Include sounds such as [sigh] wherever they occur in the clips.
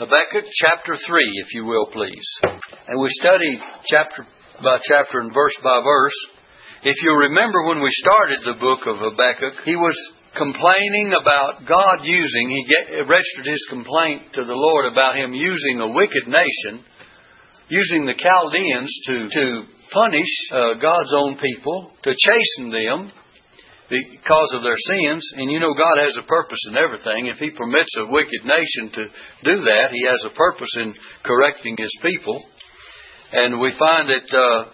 Habakkuk chapter 3, if you will, please. And we studied chapter by chapter and verse by verse. If you remember when we started the book of Habakkuk, he was complaining about God using, he get, registered his complaint to the Lord about him using a wicked nation, using the Chaldeans to, to punish uh, God's own people, to chasten them, because of their sins. And you know, God has a purpose in everything. If He permits a wicked nation to do that, He has a purpose in correcting His people. And we find that uh,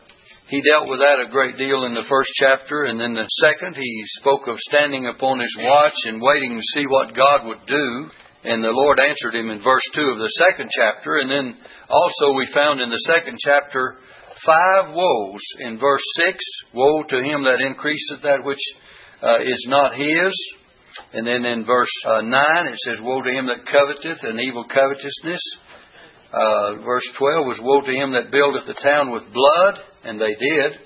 He dealt with that a great deal in the first chapter. And then the second, He spoke of standing upon His watch and waiting to see what God would do. And the Lord answered him in verse 2 of the second chapter. And then also we found in the second chapter five woes. In verse 6, Woe to him that increaseth that which uh, is not his. And then in verse uh, 9 it says, Woe to him that coveteth an evil covetousness. Uh, verse 12 was, Woe to him that buildeth the town with blood, and they did.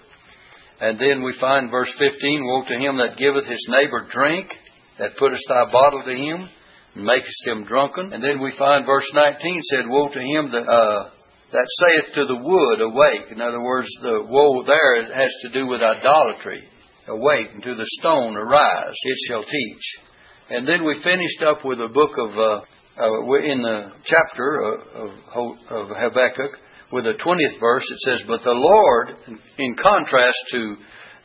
And then we find verse 15, Woe to him that giveth his neighbor drink, that puttest thy bottle to him, and makest him drunken. And then we find verse 19 said, Woe to him that, uh, that saith to the wood, Awake. In other words, the woe there has to do with idolatry. Awake, to the stone, Arise, it shall teach. And then we finished up with a book of, uh, uh, in the chapter of, of Habakkuk, with the 20th verse, it says, But the Lord, in contrast to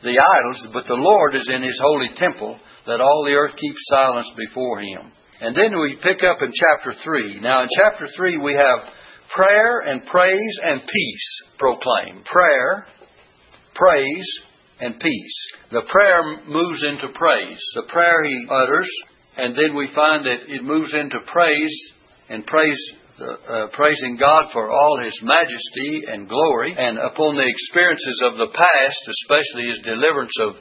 the idols, but the Lord is in his holy temple, that all the earth keeps silence before him. And then we pick up in chapter 3. Now, in chapter 3, we have prayer and praise and peace proclaimed. Prayer, praise, and peace. The prayer moves into praise. The prayer he utters, and then we find that it moves into praise and praise. Uh, praising God for all His majesty and glory, and upon the experiences of the past, especially His deliverance of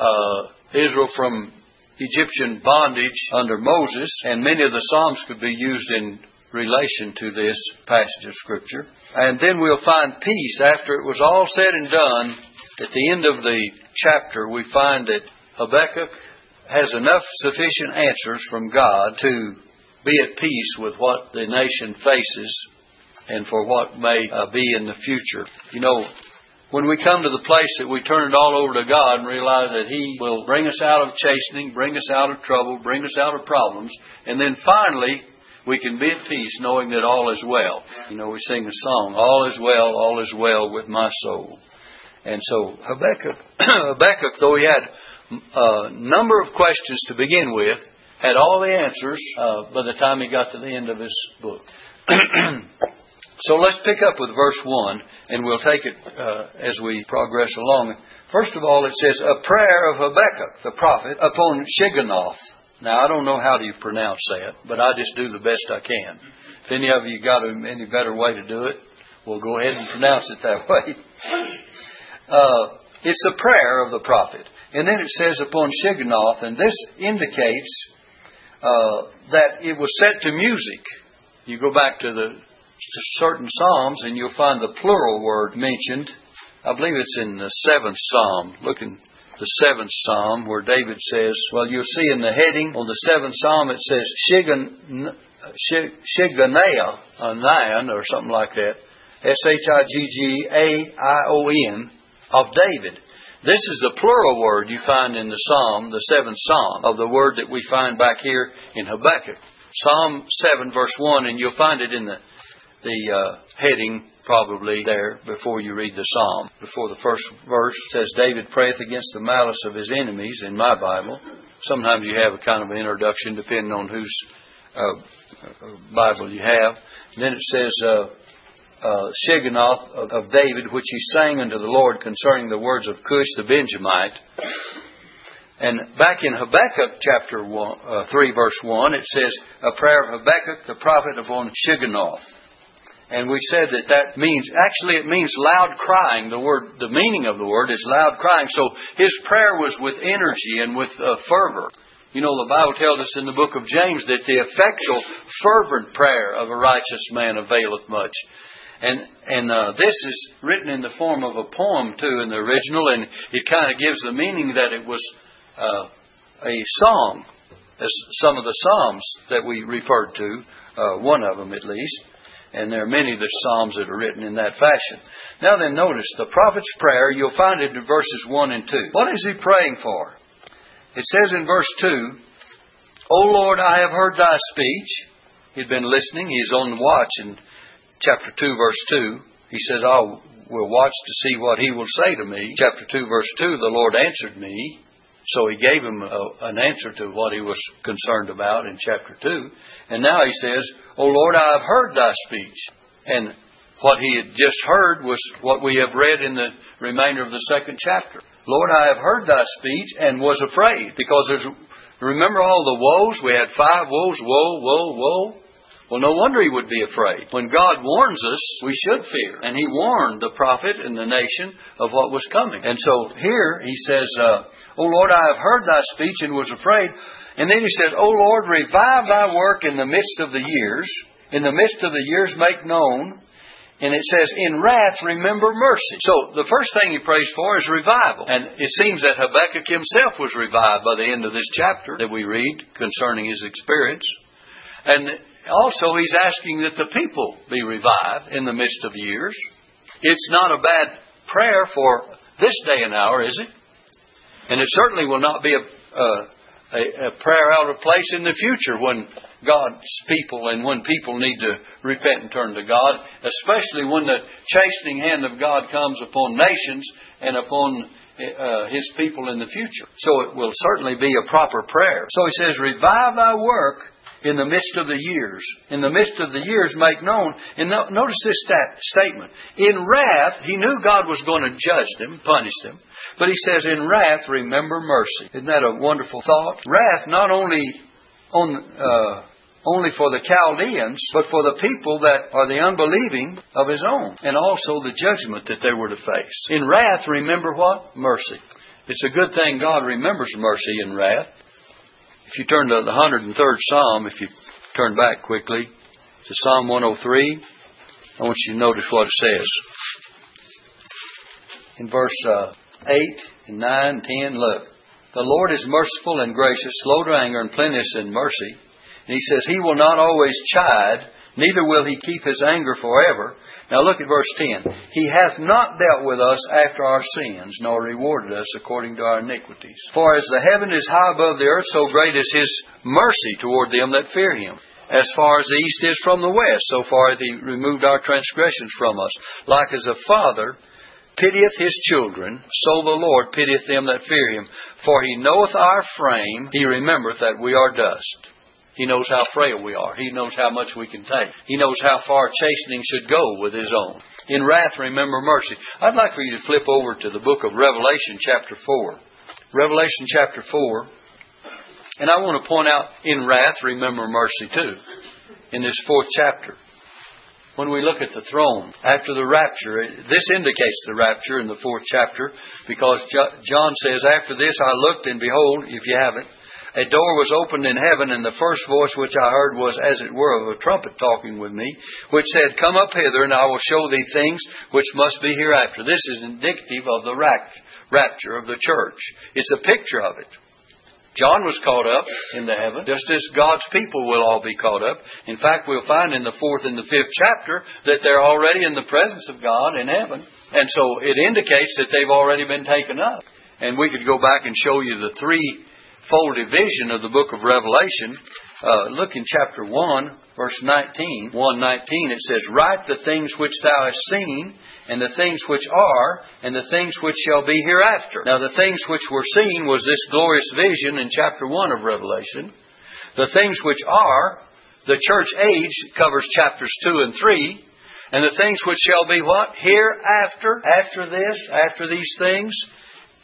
uh, Israel from Egyptian bondage under Moses, and many of the Psalms could be used in relation to this passage of Scripture. And then we'll find peace after it was all said and done. At the end of the chapter, we find that Habakkuk has enough sufficient answers from God to be at peace with what the nation faces and for what may uh, be in the future. You know, when we come to the place that we turn it all over to God and realize that He will bring us out of chastening, bring us out of trouble, bring us out of problems, and then finally we can be at peace knowing that all is well. You know, we sing a song, All is well, all is well with my soul. And so Habakkuk, [clears throat] Habakkuk though he had a number of questions to begin with, had all the answers uh, by the time he got to the end of his book. [clears throat] so let's pick up with verse 1, and we'll take it uh, as we progress along. First of all, it says, A prayer of Habakkuk, the prophet, upon Shigionoth. Now, I don't know how do you pronounce that, but I just do the best I can. If any of you got any better way to do it, we'll go ahead and pronounce it that [laughs] way. Uh, it's the prayer of the prophet. And then it says upon Shigionoth, and this indicates uh, that it was set to music. You go back to the to certain psalms, and you'll find the plural word mentioned. I believe it's in the seventh psalm. Looking the seventh psalm where David says, well, you'll see in the heading on the seventh psalm it says Shigionaia, a nine or something like that, S H I G G A I O N of David. This is the plural word you find in the psalm, the seventh psalm, of the word that we find back here in Habakkuk. Psalm 7, verse 1, and you'll find it in the, the uh, heading probably there before you read the psalm. Before the first verse says, David prayeth against the malice of his enemies in my Bible. Sometimes you have a kind of an introduction depending on whose uh, Bible you have. then it says, uh, uh, of, of, David, which he sang unto the Lord concerning the words of Cush the Benjamite. And back in Habakkuk chapter one, uh, 3, verse 1, it says, A prayer of Habakkuk the prophet upon Shigionoth. And we said that that means, actually it means loud crying. The word, the meaning of the word is loud crying. So his prayer was with energy and with uh, fervor. You know, the Bible tells us in the book of James that the effectual, fervent prayer of a righteous man availeth much. And and uh, this is written in the form of a poem too in the original, and it kind of gives the meaning that it was uh, a song, as some of the psalms that we referred to uh, one of them at least. And there are many of the Psalms that are written in that fashion. Now then, notice the prophet's prayer, you'll find it in verses 1 and 2. What is he praying for? It says in verse 2, O Lord, I have heard thy speech. He'd been listening. He's on the watch in chapter 2, verse 2. He says, I will watch to see what he will say to me. Chapter 2, verse 2, the Lord answered me. So he gave him a, an answer to what he was concerned about in chapter 2. And now he says, O Lord, I have heard thy speech. And what he had just heard was what we have read in the remainder of the second chapter. Lord, I have heard thy speech and was afraid. Because there's, remember all the woes? We had five woes, woe, woe, woe. Well, no wonder he would be afraid. When God warns us, we should fear. And he warned the prophet and the nation of what was coming. And so here he says, uh, O Lord, I have heard thy speech and was afraid. And then he said, O Lord, revive thy work in the midst of the years. In the midst of the years make known. And it says, in wrath remember mercy. So the first thing he prays for is revival. And it seems that Habakkuk himself was revived by the end of this chapter that we read concerning his experience. And also he's asking that the people be revived in the midst of years. It's not a bad prayer for this day and hour, is it? And it certainly will not be a, a, a prayer out of place in the future when God's people and when people need to repent and turn to God, especially when the chastening hand of God comes upon nations and upon uh, His people in the future. So it will certainly be a proper prayer. So He says, Revive thy work in the midst of the years. In the midst of the years, make known. And no, notice this stat, statement. In wrath, he knew God was going to judge them, punish them. But he says, in wrath, remember mercy. Isn't that a wonderful thought? Wrath not only on, uh, only for the Chaldeans, but for the people that are the unbelieving of his own, and also the judgment that they were to face. In wrath, remember what? Mercy. It's a good thing God remembers mercy in wrath. If you turn to the 103rd Psalm, if you turn back quickly to Psalm 103, I want you to notice what it says. In verse uh, 8 and 9 and 10, look. The Lord is merciful and gracious, slow to anger and plenteous in mercy. And he says, He will not always chide, neither will he keep his anger forever. Now look at verse 10. He hath not dealt with us after our sins, nor rewarded us according to our iniquities. For as the heaven is high above the earth, so great is his mercy toward them that fear him. As far as the east is from the west, so far hath he removed our transgressions from us. Like as a father pitieth his children, so the Lord pitieth them that fear him. For he knoweth our frame, he remembereth that we are dust. He knows how frail we are. He knows how much we can take. He knows how far chastening should go with his own. In wrath, remember mercy. I'd like for you to flip over to the book of Revelation, chapter 4. Revelation, chapter 4. And I want to point out, in wrath, remember mercy too, in this fourth chapter when we look at the throne after the rapture. This indicates the rapture in the fourth chapter because John says, After this I looked, and behold, if you haven't, a door was opened in heaven, and the first voice which I heard was as it were of a trumpet talking with me, which said, Come up hither, and I will show thee things which must be hereafter. This is indicative of the rapture of the church. It's a picture of it. John was caught up into heaven, just as God's people will all be caught up. In fact, we'll find in the fourth and the fifth chapter that they're already in the presence of God in heaven. And so it indicates that they've already been taken up. And we could go back and show you the three-fold division of the book of Revelation. Uh, look in chapter 1, verse 19. 119, it says, Write the things which thou hast seen, and the things which are, and the things which shall be hereafter. Now, the things which were seen was this glorious vision in chapter 1 of Revelation. The things which are, the church age covers chapters 2 and 3. And the things which shall be what? Hereafter, after this, after these things,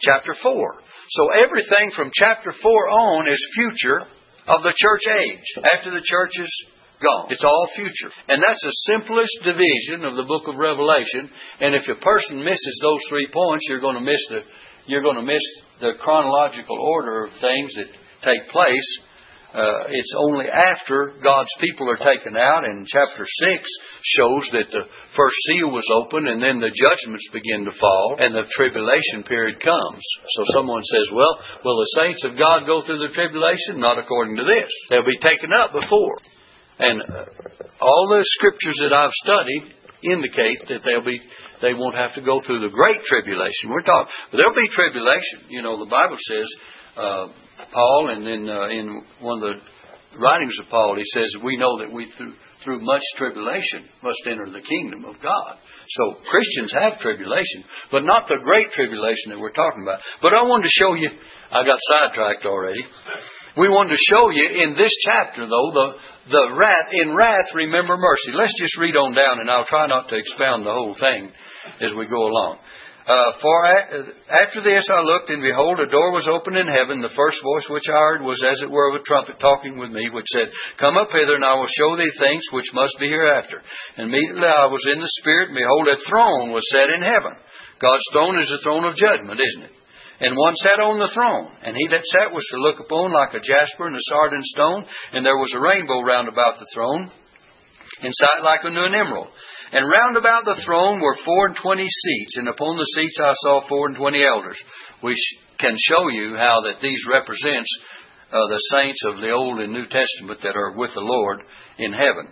chapter 4. So everything from chapter 4 on is future of the church age, after the church is gone. It's all future. And that's the simplest division of the book of Revelation. And if a person misses those three points, you're going to miss the you're going to miss the chronological order of things that take place. Uh, it's only after God's people are taken out, and chapter 6 shows that the first seal was opened, and then the judgments begin to fall, and the tribulation period comes. So someone says, Well, will the saints of God go through the tribulation? Not according to this. They'll be taken up before. And uh, all the scriptures that I've studied indicate that they'll be they won't have to go through the great tribulation. We're talking, there'll be tribulation. You know, the Bible says, uh, Paul, and then uh, in one of the writings of Paul, he says, we know that we through through much tribulation must enter the kingdom of God. So Christians have tribulation, but not the great tribulation that we're talking about. But I wanted to show you, I got sidetracked already. We wanted to show you in this chapter, though, the, the wrath, in wrath, remember mercy. Let's just read on down, and I'll try not to expound the whole thing as we go along. Uh, for after this I looked, and behold, a door was opened in heaven. The first voice which I heard was as it were of a trumpet talking with me, which said, Come up hither, and I will show thee things which must be hereafter. And immediately I was in the Spirit, and behold, a throne was set in heaven. God's throne is the throne of judgment, isn't it? And one sat on the throne, and he that sat was to look upon like a jasper and a sardine stone, and there was a rainbow round about the throne, in sight like unto an emerald. And round about the throne were four and twenty seats, and upon the seats I saw four and twenty elders, which can show you how that these represents uh, the saints of the Old and New Testament that are with the Lord in heaven.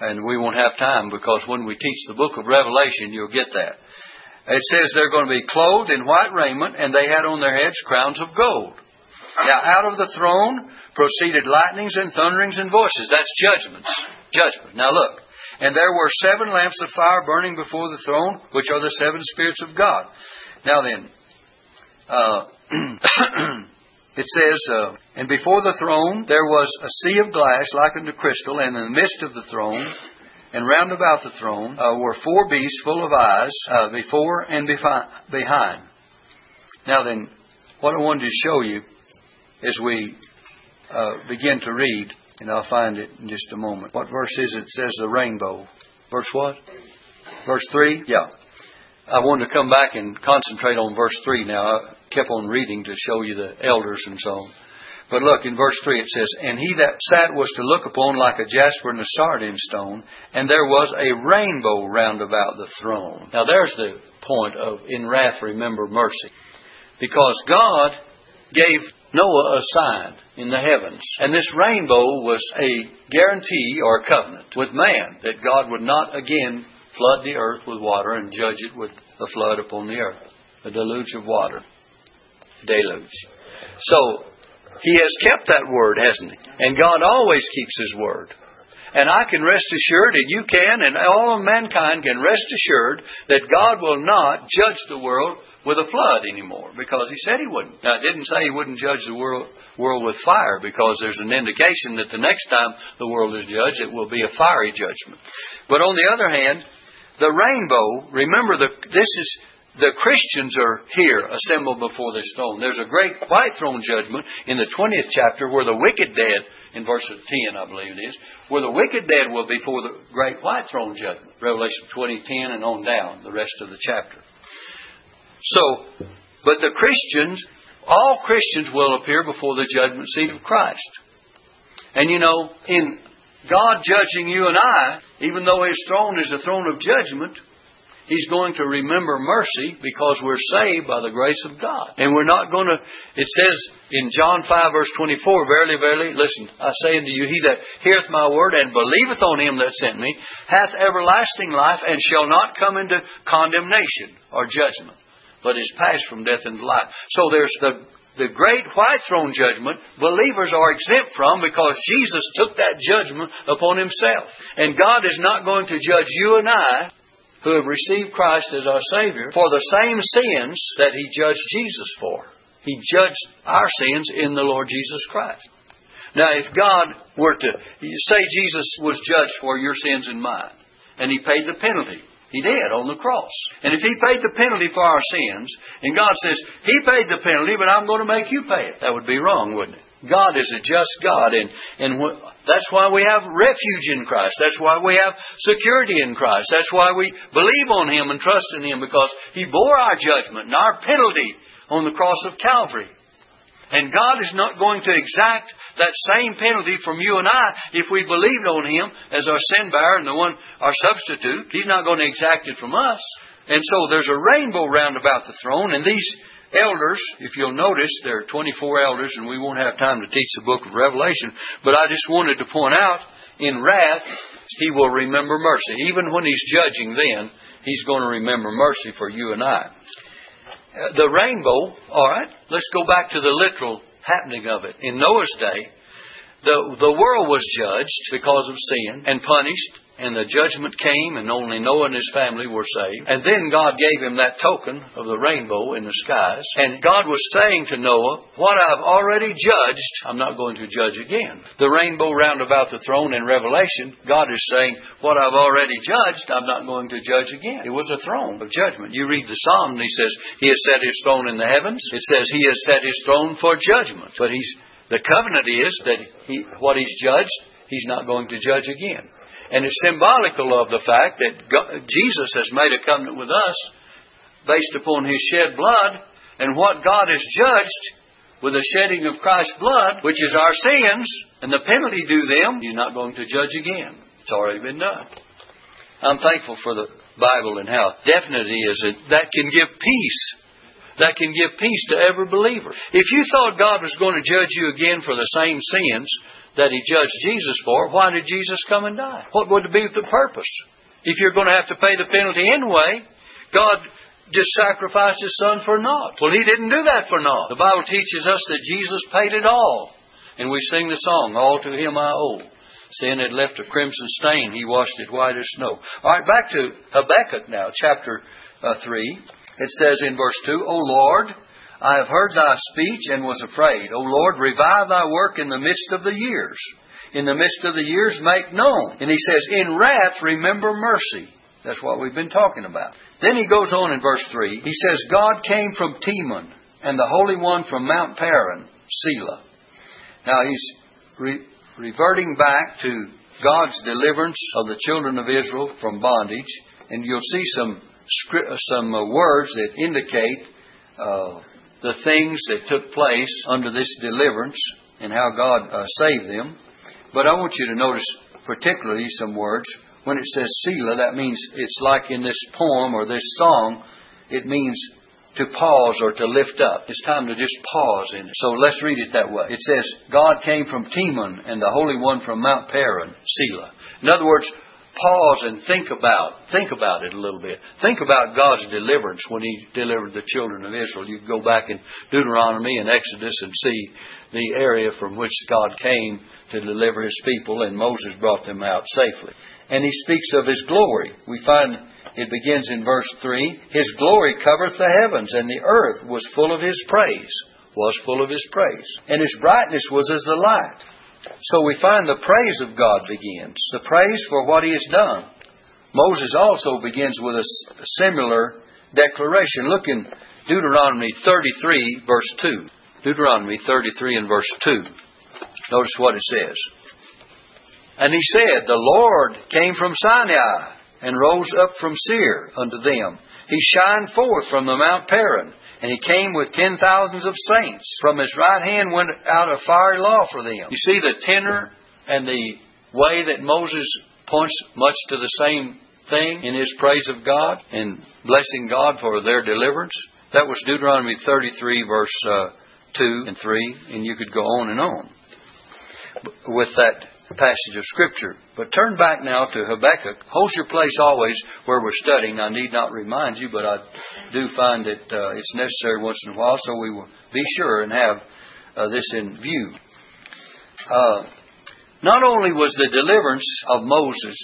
And we won't have time because when we teach the book of Revelation, you'll get that. It says they're going to be clothed in white raiment, and they had on their heads crowns of gold. Now, out of the throne proceeded lightnings and thunderings and voices. That's judgments. Judgment. Now, look. And there were seven lamps of fire burning before the throne, which are the seven spirits of God. Now then, uh, [clears throat] it says, uh, And before the throne there was a sea of glass like unto crystal, and in the midst of the throne, and round about the throne, uh, were four beasts full of eyes, uh, before and befi- behind. Now then, what I wanted to show you as we uh, begin to read and I'll find it in just a moment. What verse is it? It says the rainbow. Verse what? Verse 3? Yeah. I wanted to come back and concentrate on verse 3 now. I kept on reading to show you the elders and so on. But look, in verse 3 it says, And he that sat was to look upon like a jasper and a sardine stone, and there was a rainbow round about the throne. Now there's the point of, in wrath, remember mercy. Because God gave Noah a sign in the heavens. And this rainbow was a guarantee or covenant with man that God would not again flood the earth with water and judge it with a flood upon the earth. A deluge of water. Deluge. So, he has kept that word, hasn't he? And God always keeps his word. And I can rest assured, and you can, and all of mankind can rest assured that God will not judge the world with a flood anymore because he said he wouldn't. Now, it didn't say he wouldn't judge the world, world with fire because there's an indication that the next time the world is judged, it will be a fiery judgment. But on the other hand, the rainbow, remember, the, this is the Christians are here assembled before this throne. There's a great white throne judgment in the 20th chapter where the wicked dead, in verse 10, I believe it is, where the wicked dead will be before the great white throne judgment. Revelation 20, 10, and on down, the rest of the chapter. So, but the Christians, all Christians will appear before the judgment seat of Christ. And you know, in God judging you and I, even though His throne is a throne of judgment, He's going to remember mercy because we're saved by the grace of God. And we're not going to, it says in John 5 verse 24, Verily, verily, listen, I say unto you, he that heareth my word and believeth on him that sent me, hath everlasting life and shall not come into condemnation or judgment, but is passed from death into life. So there's the the great white throne judgment believers are exempt from because Jesus took that judgment upon himself. And God is not going to judge you and I who have received Christ as our Savior for the same sins that He judged Jesus for. He judged our sins in the Lord Jesus Christ. Now, if God were to say Jesus was judged for your sins and mine, and He paid the penalty, he did on the cross. And if He paid the penalty for our sins, and God says, He paid the penalty, but I'm going to make you pay it, that would be wrong, wouldn't it? God is a just God, and, and that's why we have refuge in Christ. That's why we have security in Christ. That's why we believe on Him and trust in Him, because He bore our judgment and our penalty on the cross of Calvary. And God is not going to exact that same penalty from you and I if we believed on Him as our sin bearer and the one, our substitute. He's not going to exact it from us. And so there's a rainbow round about the throne, and these elders, if you'll notice, there are 24 elders, and we won't have time to teach the book of Revelation, but I just wanted to point out in wrath, He will remember mercy. Even when He's judging then, He's going to remember mercy for you and I. The rainbow, all right, let's go back to the literal happening of it. In Noah's day, the, the world was judged because of sin and punished and the judgment came, and only Noah and his family were saved. And then God gave him that token of the rainbow in the skies. And God was saying to Noah, What I've already judged, I'm not going to judge again. The rainbow round about the throne in Revelation, God is saying, What I've already judged, I'm not going to judge again. It was a throne of judgment. You read the Psalm, and he says, He has set his throne in the heavens. It says, He has set his throne for judgment. But he's the covenant is that he, what he's judged, he's not going to judge again. And it's symbolical of the fact that God, Jesus has made a covenant with us based upon His shed blood, and what God has judged with the shedding of Christ's blood, which is our sins, and the penalty due them, He's not going to judge again. It's already been done. I'm thankful for the Bible and how definite it is that can give peace. That can give peace to every believer. If you thought God was going to judge you again for the same sins, that he judged Jesus for, why did Jesus come and die? What would be the purpose? If you're going to have to pay the penalty anyway, God just sacrificed his son for naught. Well, he didn't do that for naught. The Bible teaches us that Jesus paid it all. And we sing the song, All to him I owe. Sin had left a crimson stain, he washed it white as snow. All right, back to Habakkuk now, chapter uh, 3. It says in verse 2, O Lord, I have heard thy speech and was afraid. O Lord, revive thy work in the midst of the years. In the midst of the years, make known. And he says, In wrath, remember mercy. That's what we've been talking about. Then he goes on in verse 3. He says, God came from Teman, and the Holy One from Mount Paran, Selah. Now he's re- reverting back to God's deliverance of the children of Israel from bondage, and you'll see some some uh, words that indicate uh, the things that took place under this deliverance and how God uh, saved them. But I want you to notice particularly some words. When it says Selah, that means it's like in this poem or this song, it means to pause or to lift up. It's time to just pause in it. So let's read it that way. It says, God came from Teman and the Holy One from Mount Paran, Selah. In other words, pause and think about think about it a little bit. Think about God's deliverance when He delivered the children of Israel. You go back in Deuteronomy and Exodus and see the area from which God came to deliver His people, and Moses brought them out safely. And He speaks of His glory. We find it begins in verse three. His glory covereth the heavens, and the earth was full of His praise. Was full of His praise, and His brightness was as the light. So we find the praise of God begins, the praise for what He has done. Moses also begins with a similar declaration. Look in Deuteronomy 33, verse 2. Deuteronomy 33 and verse 2. Notice what it says. And he said, The Lord came from Sinai and rose up from Seir unto them. He shined forth from the Mount Paran and he came with ten thousands of saints. From his right hand went out a fiery law for them. You see the tenor and the way that Moses points much to the same thing in his praise of God and blessing God for their deliverance. That was Deuteronomy 33, verse uh, 2 and 3, and you could go on and on with that passage of Scripture. But turn back now to Habakkuk. Hold your place always where we're studying. I need not remind you, but I do find that uh, it's necessary once in a while, so we will be sure and have uh, this in view. Uh, not only was the deliverance of Moses,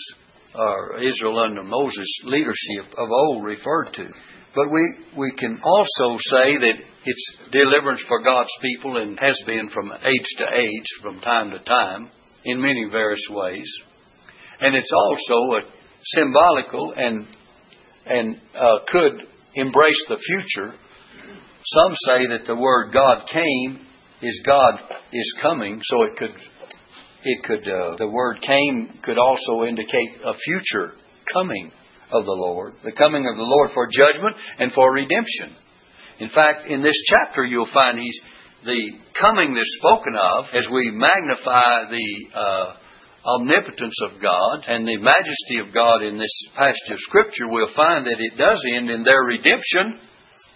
or Israel under Moses' leadership of old referred to, but we, we can also say that it's deliverance for God's people and has been from age to age, from time to time in many various ways. And it's also a symbolical and, and uh, could embrace the future. Some say that the word God came is God is coming, so it could it could uh, the word came could also indicate a future coming of the Lord, the coming of the Lord for judgment and for redemption. In fact, in this chapter you'll find he's the coming that's spoken of, as we magnify the uh, omnipotence of God and the majesty of God in this passage of Scripture, we'll find that it does end in their redemption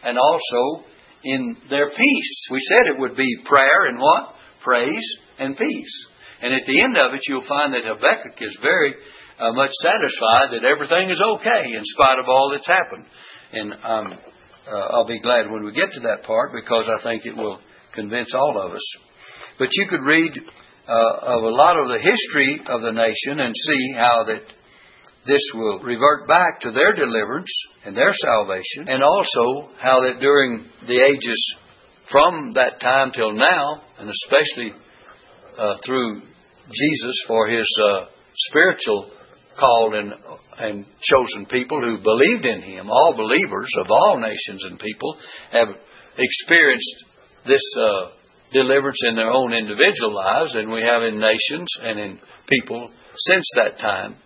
and also in their peace. We said it would be prayer and what? Praise and peace. And at the end of it, you'll find that Habakkuk is very uh, much satisfied that everything is okay in spite of all that's happened. And um, uh, I'll be glad when we get to that part because I think it will convince all of us. But you could read uh, of a lot of the history of the nation and see how that this will revert back to their deliverance and their salvation, and also how that during the ages from that time till now, and especially uh, through Jesus for his uh, spiritual called and, and chosen people who believed in him, all believers of all nations and people, have experienced this uh, deliverance in their own individual lives, and we have in nations and in people since that time.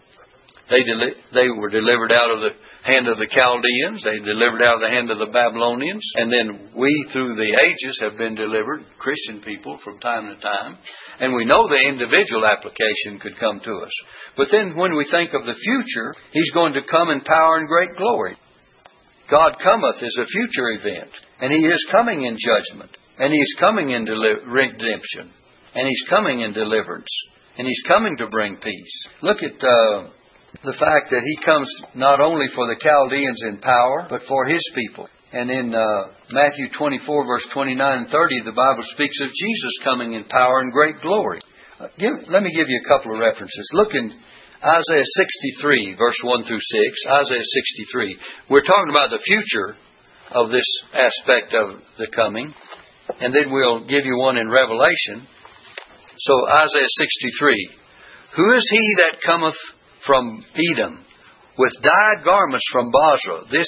They, deli- they were delivered out of the hand of the Chaldeans, they delivered out of the hand of the Babylonians, and then we, through the ages, have been delivered, Christian people, from time to time. And we know the individual application could come to us. But then when we think of the future, He's going to come in power and great glory. God cometh is a future event, and He is coming in judgment, and he's coming in deli- redemption, and He's coming in deliverance, and He's coming to bring peace. Look at uh, the fact that He comes not only for the Chaldeans in power, but for His people. And in uh, Matthew 24, verse 29 and 30, the Bible speaks of Jesus coming in power and great glory. Uh, give, let me give you a couple of references. Look in Isaiah 63, verse 1 through 6. Isaiah 63. We're talking about the future of this aspect of the coming. And then we'll give you one in Revelation. So, Isaiah 63. Who is he that cometh from Edom with dyed garments from Bozrah? This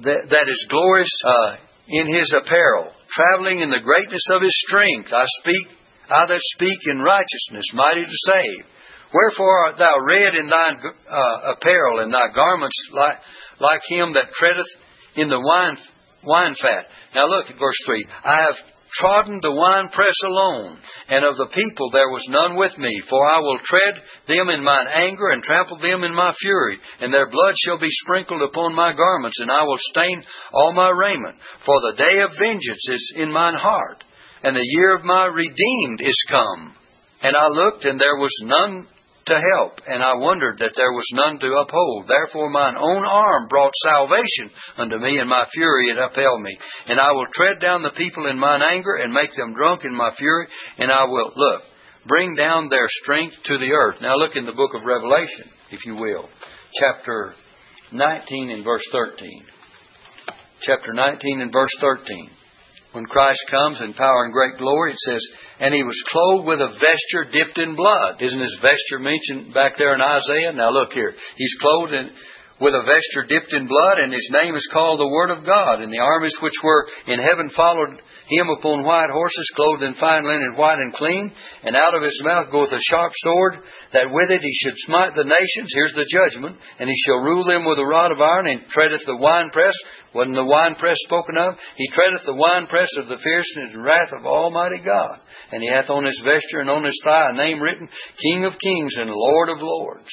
that, that is glorious uh, in his apparel, traveling in the greatness of his strength. I speak, I that speak in righteousness, mighty to save. Wherefore art thou red in thine uh, apparel, and thy garments like, like him that treadeth in the wine, wine fat. Now look at verse 3. I have trodden the winepress alone, and of the people there was none with me. For I will tread them in mine anger, and trample them in my fury, and their blood shall be sprinkled upon my garments, and I will stain all my raiment. For the day of vengeance is in mine heart, and the year of my redeemed is come. And I looked, and there was none to help, and I wondered that there was none to uphold. Therefore mine own arm brought salvation unto me, and my fury it upheld me. And I will tread down the people in mine anger, and make them drunk in my fury, and I will, look, bring down their strength to the earth. Now look in the book of Revelation, if you will, chapter 19 and verse 13. Chapter 19 and verse 13. When Christ comes in power and great glory, it says, and he was clothed with a vesture dipped in blood. Isn't his vesture mentioned back there in Isaiah? Now look here. He's clothed in, with a vesture dipped in blood, and his name is called the Word of God. And the armies which were in heaven followed him upon white horses, clothed in fine linen, white and clean. And out of his mouth goeth a sharp sword, that with it he should smite the nations. Here's the judgment. And he shall rule them with a rod of iron, and treadeth the winepress. Wasn't the winepress spoken of? He treadeth the winepress of the fierceness and wrath of Almighty God and he hath on his vesture and on his thigh a name written, King of Kings and Lord of Lords.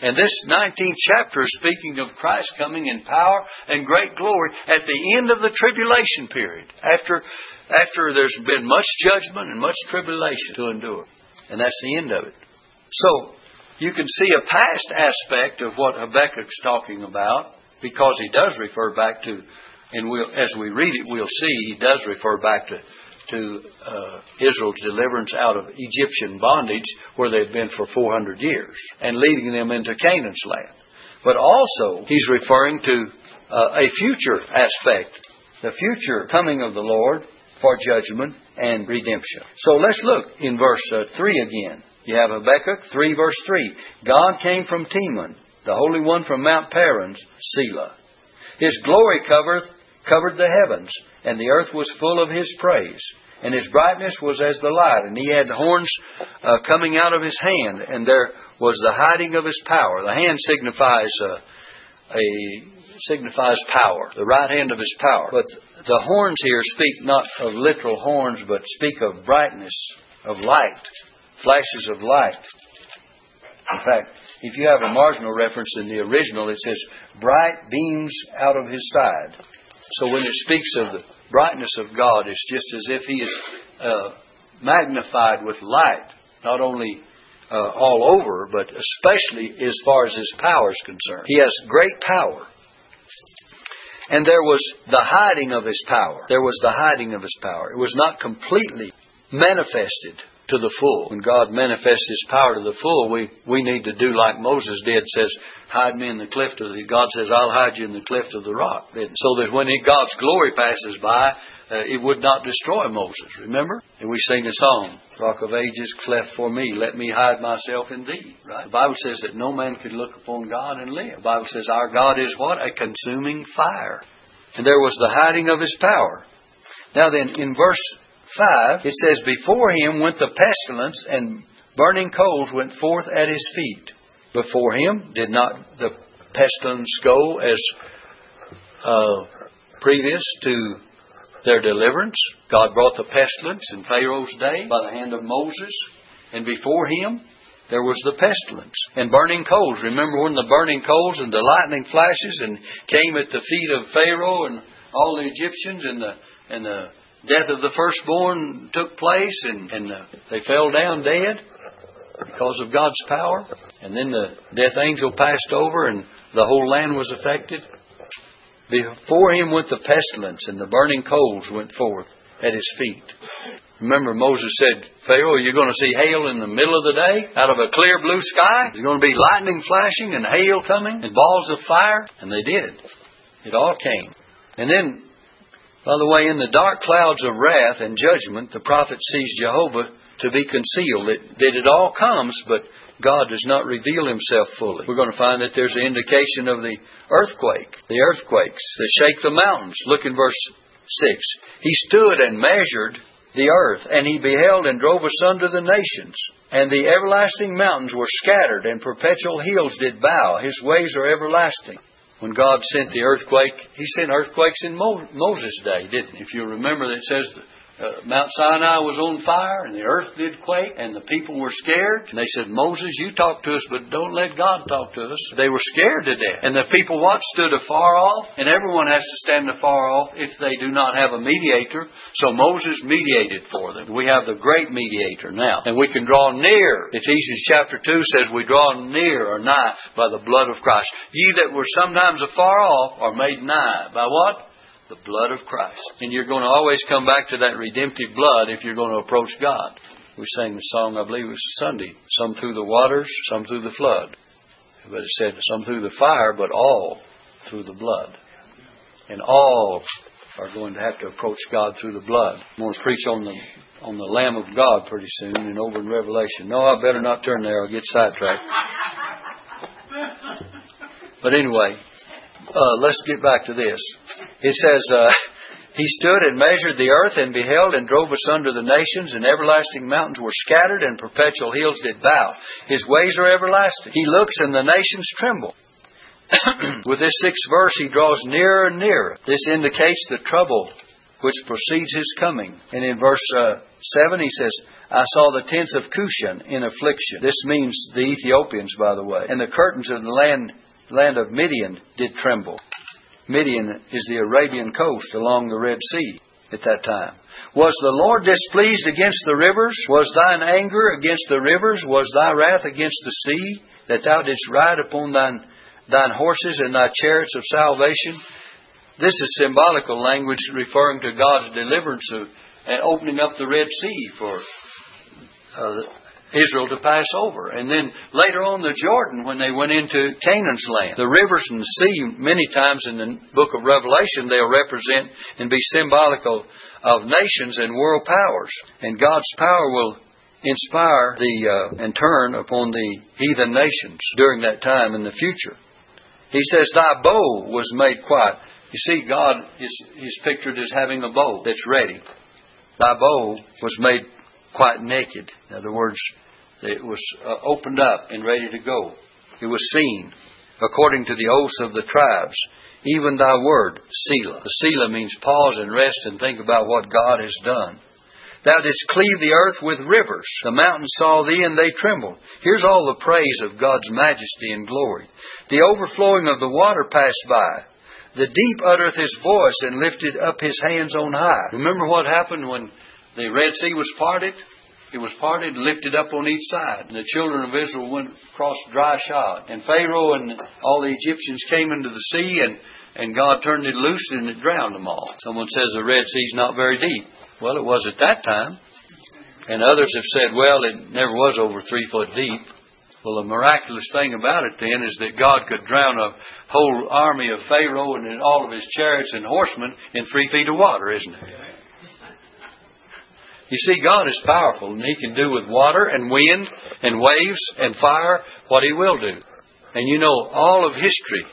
And this 19th chapter is speaking of Christ coming in power and great glory at the end of the tribulation period, after, after there's been much judgment and much tribulation to endure. And that's the end of it. So, you can see a past aspect of what Habakkuk's talking about, because he does refer back to, and we'll, as we read it, we'll see he does refer back to to uh, Israel's deliverance out of Egyptian bondage where they'd been for 400 years and leading them into Canaan's land. But also, he's referring to uh, a future aspect, the future coming of the Lord for judgment and redemption. So let's look in verse uh, 3 again. You have Habakkuk 3, verse 3. God came from Teman, the Holy One from Mount Paran's, Selah. His glory covereth covered the heavens, and the earth was full of his praise. And his brightness was as the light, and he had horns uh, coming out of his hand, and there was the hiding of his power. The hand signifies uh, a signifies power, the right hand of his power. But the horns here speak not of literal horns, but speak of brightness, of light, flashes of light. In fact, if you have a marginal reference in the original, it says, bright beams out of his side. So when it speaks of the brightness of God, it's just as if He is uh, magnified with light not only uh, all over, but especially as far as his power is concerned. He has great power. And there was the hiding of his power. There was the hiding of his power. It was not completely manifested to the full. When God manifests His power to the full, we, we need to do like Moses did, says, hide me in the cleft of the, God says, I'll hide you in the cleft of the rock. So that when God's glory passes by, uh, it would not destroy Moses. Remember? And we sing a song, Rock of Ages, cleft for me, let me hide myself in thee. Right? The Bible says that no man could look upon God and live. The Bible says our God is what? A consuming fire. And there was the hiding of his power. Now then, in verse 5, it says, Before him went the pestilence, and burning coals went forth at his feet. Before him did not the pestilence go as uh, previous to their deliverance. God brought the pestilence in Pharaoh's day by the hand of Moses, and before him there was the pestilence and burning coals. Remember when the burning coals and the lightning flashes and came at the feet of Pharaoh and all the Egyptians and the and the death of the firstborn took place and, and uh, they fell down dead because of God's power. And then the death angel passed over and the whole land was affected. Before him went the pestilence, and the burning coals went forth at his feet. Remember, Moses said, Pharaoh, you're going to see hail in the middle of the day out of a clear blue sky. There's going to be lightning flashing and hail coming and balls of fire. And they did. It all came. And then, by the way, in the dark clouds of wrath and judgment, the prophet sees Jehovah to be concealed. It, that it all comes, but God does not reveal himself fully. We're going to find that there's an indication of the earthquake, the earthquakes that shake the mountains. Look in verse 6. He stood and measured the earth, and he beheld and drove asunder the nations. And the everlasting mountains were scattered, and perpetual hills did bow. His ways are everlasting. When God sent the earthquake, He sent earthquakes in Moses' day, didn't He? If you remember, it says uh, Mount Sinai was on fire and the earth did quake and the people were scared. And they said, Moses, you talk to us, but don't let God talk to us. They were scared to death. And the people what stood afar off, and everyone has to stand afar off if they do not have a mediator. So Moses mediated for them. We have the great mediator now. And we can draw near. Ephesians chapter 2 says we draw near or nigh by the blood of Christ. Ye that were sometimes afar off are made nigh. By what? The blood of Christ. And you're going to always come back to that redemptive blood if you're going to approach God. We sang the song, I believe it was Sunday, some through the waters, some through the flood. But it said some through the fire, but all through the blood. And all are going to have to approach God through the blood. I'm going to preach on the on the Lamb of God pretty soon and over in Revelation. No, I better not turn there. I'll get sidetracked. but anyway, uh, let's get back to this. It says, uh, [laughs] He stood and measured the earth and beheld and drove asunder the nations, and everlasting mountains were scattered, and perpetual hills did bow. His ways are everlasting. He looks, and the nations tremble. [clears throat] With this sixth verse, he draws nearer and nearer. This indicates the trouble which precedes his coming. And in verse uh, 7, he says, I saw the tents of Cushan in affliction. This means the Ethiopians, by the way. And the curtains of the land land of Midian did tremble. Midian is the Arabian coast along the Red Sea at that time. Was the Lord displeased against the rivers? Was thine anger against the rivers? Was thy wrath against the sea, that thou didst ride upon thine, thine horses and thy chariots of salvation? This is symbolical language referring to God's deliverance of, and opening up the Red Sea for uh, Israel to pass over. And then later on the Jordan when they went into Canaan's land. The rivers and the sea, many times in the book of Revelation, they'll represent and be symbolical of nations and world powers. And God's power will inspire the uh, and turn upon the heathen nations during that time in the future. He says, Thy bow was made quiet. You see, God is, is pictured as having a bow that's ready. Thy bow was made quite naked. In other words, it was uh, opened up and ready to go. It was seen according to the oaths of the tribes. Even thy word, Selah. Selah means pause and rest and think about what God has done. Thou didst cleave the earth with rivers. The mountains saw thee and they trembled. Here's all the praise of God's majesty and glory. The overflowing of the water passed by. The deep uttereth his voice and lifted up his hands on high. Remember what happened when the Red Sea was parted? it was parted lifted up on each side. And the children of Israel went across dry shod. And Pharaoh and all the Egyptians came into the sea, and, and God turned it loose and it drowned them all. Someone says the Red Sea's not very deep. Well, it was at that time. And others have said, well, it never was over three foot deep. Well, the miraculous thing about it then is that God could drown a whole army of Pharaoh and all of his chariots and horsemen in three feet of water, isn't it? You see, God is powerful, and He can do with water and wind and waves and fire what He will do. And you know, all of history,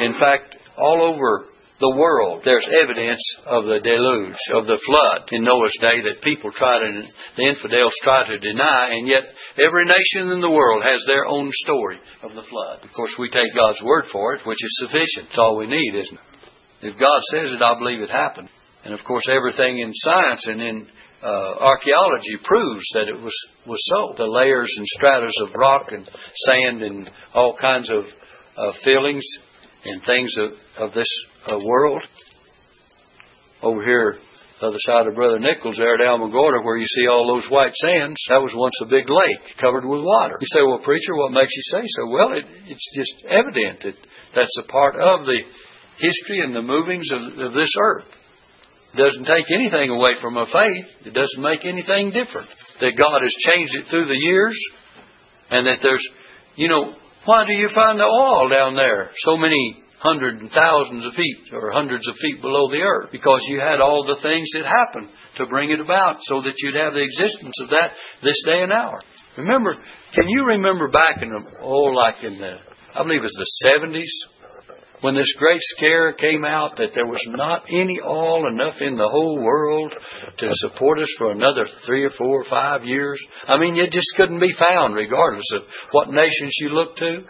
in fact, all over the world, there's evidence of the deluge, of the flood in Noah's day that people try to, the infidels try to deny, and yet every nation in the world has their own story of the flood. Of course, we take God's word for it, which is sufficient. It's all we need, isn't it? If God says it, I believe it happened. And of course, everything in science and in uh, archaeology proves that it was, was so. The layers and stratas of rock and sand and all kinds of uh, fillings and things of, of this uh, world. Over here, the other side of Brother Nichols, there at Alamogordo, where you see all those white sands, that was once a big lake covered with water. You say, well, preacher, what makes you say so? Well, it, it's just evident that that's a part of the history and the movings of, of this earth doesn't take anything away from a faith. It doesn't make anything different. That God has changed it through the years, and that there's, you know, why do you find the oil down there so many hundreds and thousands of feet or hundreds of feet below the earth? Because you had all the things that happened to bring it about so that you'd have the existence of that this day and hour. Remember, can you remember back in the, oh, like in the, I believe it was the 70s, when this great scare came out that there was not any oil enough in the whole world to support us for another three or four or five years. I mean, it just couldn't be found regardless of what nations you look to.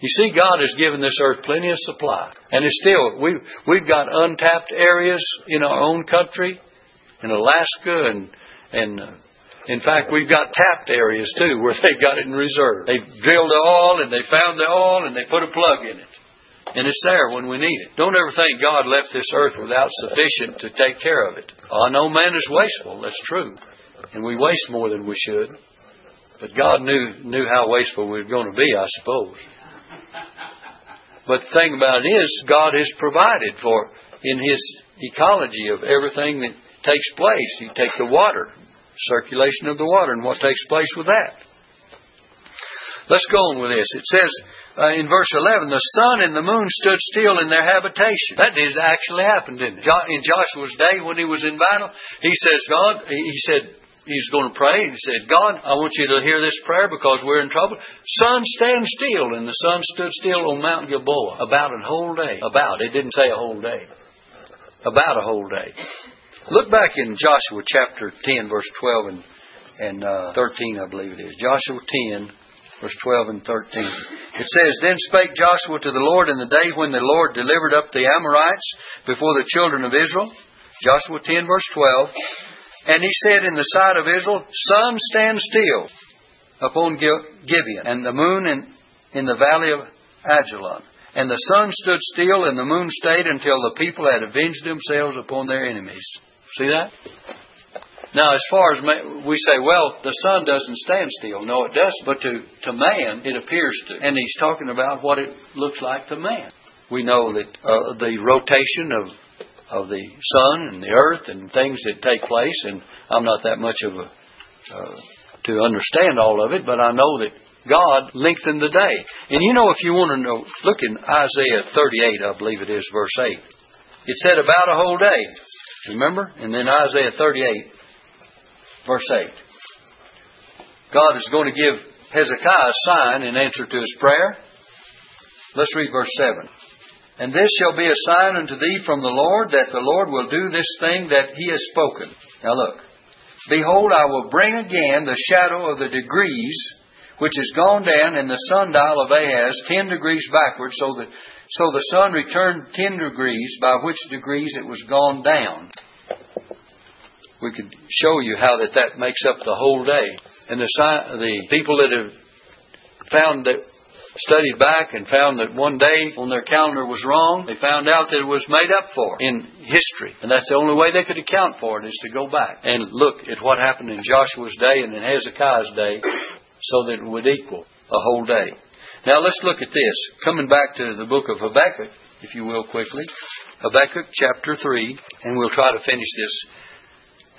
You see, God has given this earth plenty of supply. And it's still, we've, we've got untapped areas in our own country, in Alaska, and, and uh, in fact, we've got tapped areas too where [laughs] they've got it in reserve. They've drilled the oil and they found the oil and they put a plug in it. And it's there when we need it. Don't ever think God left this earth without sufficient to take care of it. Uh, I know man is wasteful, that's true. And we waste more than we should. But God knew knew how wasteful we were going to be, I suppose. But the thing about it is, God has provided for in His ecology of everything that takes place. You take the water, circulation of the water, and what takes place with that. Let's go on with this. It says, uh, in verse 11, the sun and the moon stood still in their habitation. That did actually happen, didn't it? In Joshua's day when he was in battle, he says, God, he said, he's going to pray. He said, God, I want you to hear this prayer because we're in trouble. Sun, stand still. And the sun stood still on Mount Gilboa about a whole day. About. It didn't say a whole day. About a whole day. Look back in Joshua chapter 10, verse 12 and, and uh, 13, I believe it is. Joshua 10, verse 12 and 13. It says, Then spake Joshua to the Lord in the day when the Lord delivered up the Amorites before the children of Israel. Joshua 10, verse 12. And he said in the sight of Israel, Sun, stand still upon Gibeon, and the moon in, in the valley of Ajalon. And the sun stood still, and the moon stayed until the people had avenged themselves upon their enemies. See that? Now, as far as we say, well, the sun doesn't stand still. No, it doesn't. But to, to man, it appears to. And he's talking about what it looks like to man. We know that uh, the rotation of of the sun and the earth and things that take place, and I'm not that much of a uh, to understand all of it, but I know that God lengthened the day. And you know, if you want to know, look in Isaiah 38, I believe it is, verse 8. It said about a whole day. Remember? And then Isaiah 38, Verse 8. God is going to give Hezekiah a sign in answer to his prayer. Let's read verse 7. And this shall be a sign unto thee from the Lord, that the Lord will do this thing that he has spoken. Now look. Behold, I will bring again the shadow of the degrees which is gone down in the sundial of Ahaz ten degrees backward, so that so the sun returned ten degrees, by which degrees it was gone down we could show you how that that makes up the whole day. And the the people that have found that studied back and found that one day on their calendar was wrong. They found out that it was made up for in history. And that's the only way they could account for it is to go back and look at what happened in Joshua's day and in Hezekiah's day so that it would equal a whole day. Now let's look at this. Coming back to the book of Habakkuk, if you will, quickly. Habakkuk chapter 3, and we'll try to finish this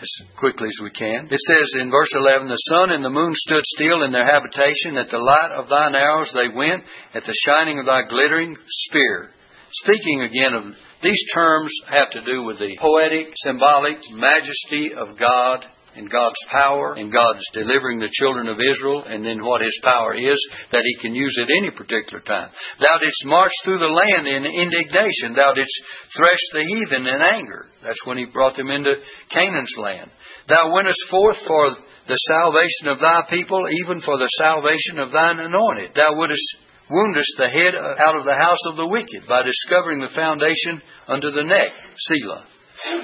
as quickly as we can. It says in verse 11, The sun and the moon stood still in their habitation. At the light of thine arrows they went, at the shining of thy glittering spear. Speaking again of these terms have to do with the poetic, symbolic majesty of God and God's power and God's delivering the children of Israel and then what His power is that He can use at any particular time. Thou didst march through the land in indignation. Thou didst thresh the heathen in anger. That's when He brought them into Canaan's land. Thou wentest forth for the salvation of thy people, even for the salvation of thine anointed. Thou wouldest woundest the head out of the house of the wicked by discovering the foundation under the neck. Selah.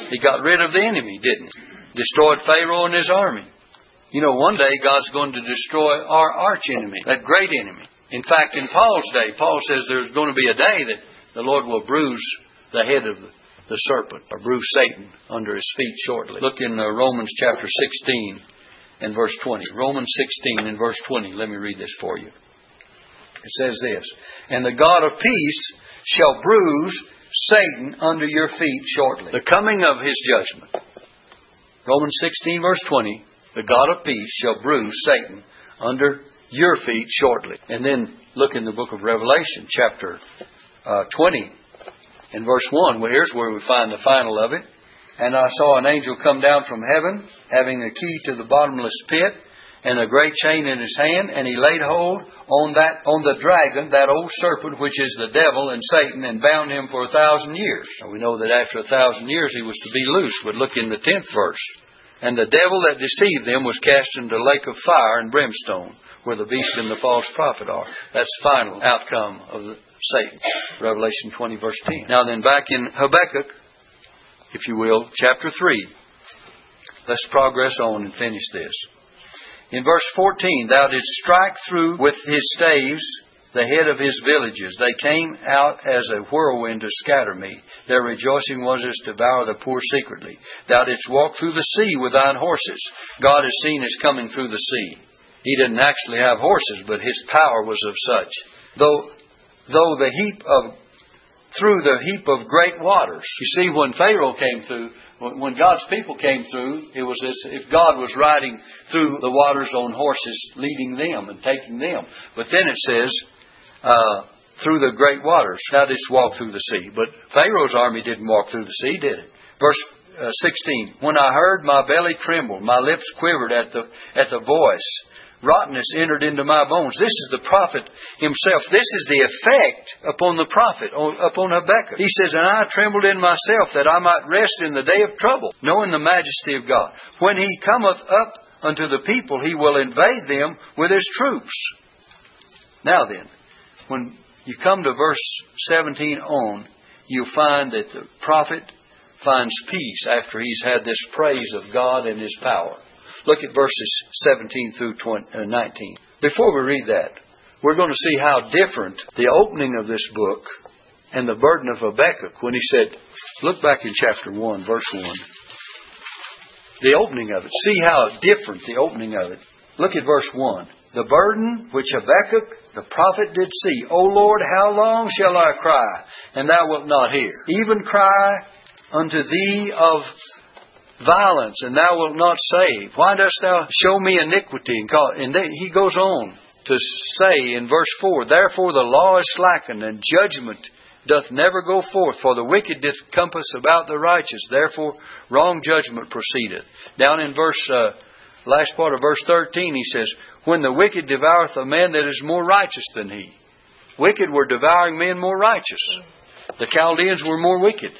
He got rid of the enemy, didn't he? Destroyed Pharaoh and his army. You know, one day God's going to destroy our arch enemy, that great enemy. In fact, in Paul's day, Paul says there's going to be a day that the Lord will bruise the head of the serpent, or bruise Satan under his feet shortly. Look in uh, Romans chapter 16 and verse 20. Romans 16 and verse 20. Let me read this for you. It says this And the God of peace shall bruise Satan under your feet shortly. The coming of his judgment. Romans 16, verse 20, the God of peace shall bruise Satan under your feet shortly. And then look in the book of Revelation, chapter uh, 20, and verse 1. Well, here's where we find the final of it. And I saw an angel come down from heaven, having a key to the bottomless pit, and a great chain in his hand, and he laid hold on that on the dragon, that old serpent which is the devil and Satan, and bound him for a thousand years. We know that after a thousand years he was to be loose. But look in the tenth verse. And the devil that deceived them was cast into the lake of fire and brimstone, where the beast and the false prophet are. That's the final outcome of the, Satan. Revelation 20, verse 10. Now then, back in Habakkuk, if you will, chapter 3. Let's progress on and finish this. In verse 14, Thou didst strike through with his staves the head of his villages. They came out as a whirlwind to scatter me. Their rejoicing was as to devour the poor secretly. Thou didst walk through the sea with thine horses. God is seen as coming through the sea. He didn't actually have horses, but his power was of such. Though, though the heap of, through the heap of great waters. You see, when Pharaoh came through, when God's people came through, it was as if God was riding through the waters on horses, leading them and taking them. But then it says, uh, through the great waters, thou didst walk through the sea. But Pharaoh's army didn't walk through the sea, did it? Verse uh, 16, When I heard, my belly trembled, my lips quivered at the, at the voice rottenness entered into my bones. This is the prophet himself. This is the effect upon the prophet, upon Habakkuk. He says, And I trembled in myself that I might rest in the day of trouble, knowing the majesty of God. When he cometh up unto the people, he will invade them with his troops. Now then, when you come to verse 17 on, you'll find that the prophet finds peace after he's had this praise of God and his power. Look at verses 17 through 20, uh, 19. Before we read that, we're going to see how different the opening of this book and the burden of Habakkuk when he said, look back in chapter 1, verse 1. The opening of it. See how different the opening of it. Look at verse 1. The burden which Habakkuk the prophet did see. O Lord, how long shall I cry, and thou wilt not hear? Even cry unto thee of violence, and thou wilt not save. Why dost thou show me iniquity? And he goes on to say in verse 4 Therefore the law is slackened, and judgment doth never go forth, for the wicked doth compass about the righteous. Therefore wrong judgment proceedeth. Down in verse, uh, last part of verse 13, he says, When the wicked devoureth a man that is more righteous than he. Wicked were devouring men more righteous. The Chaldeans were more wicked.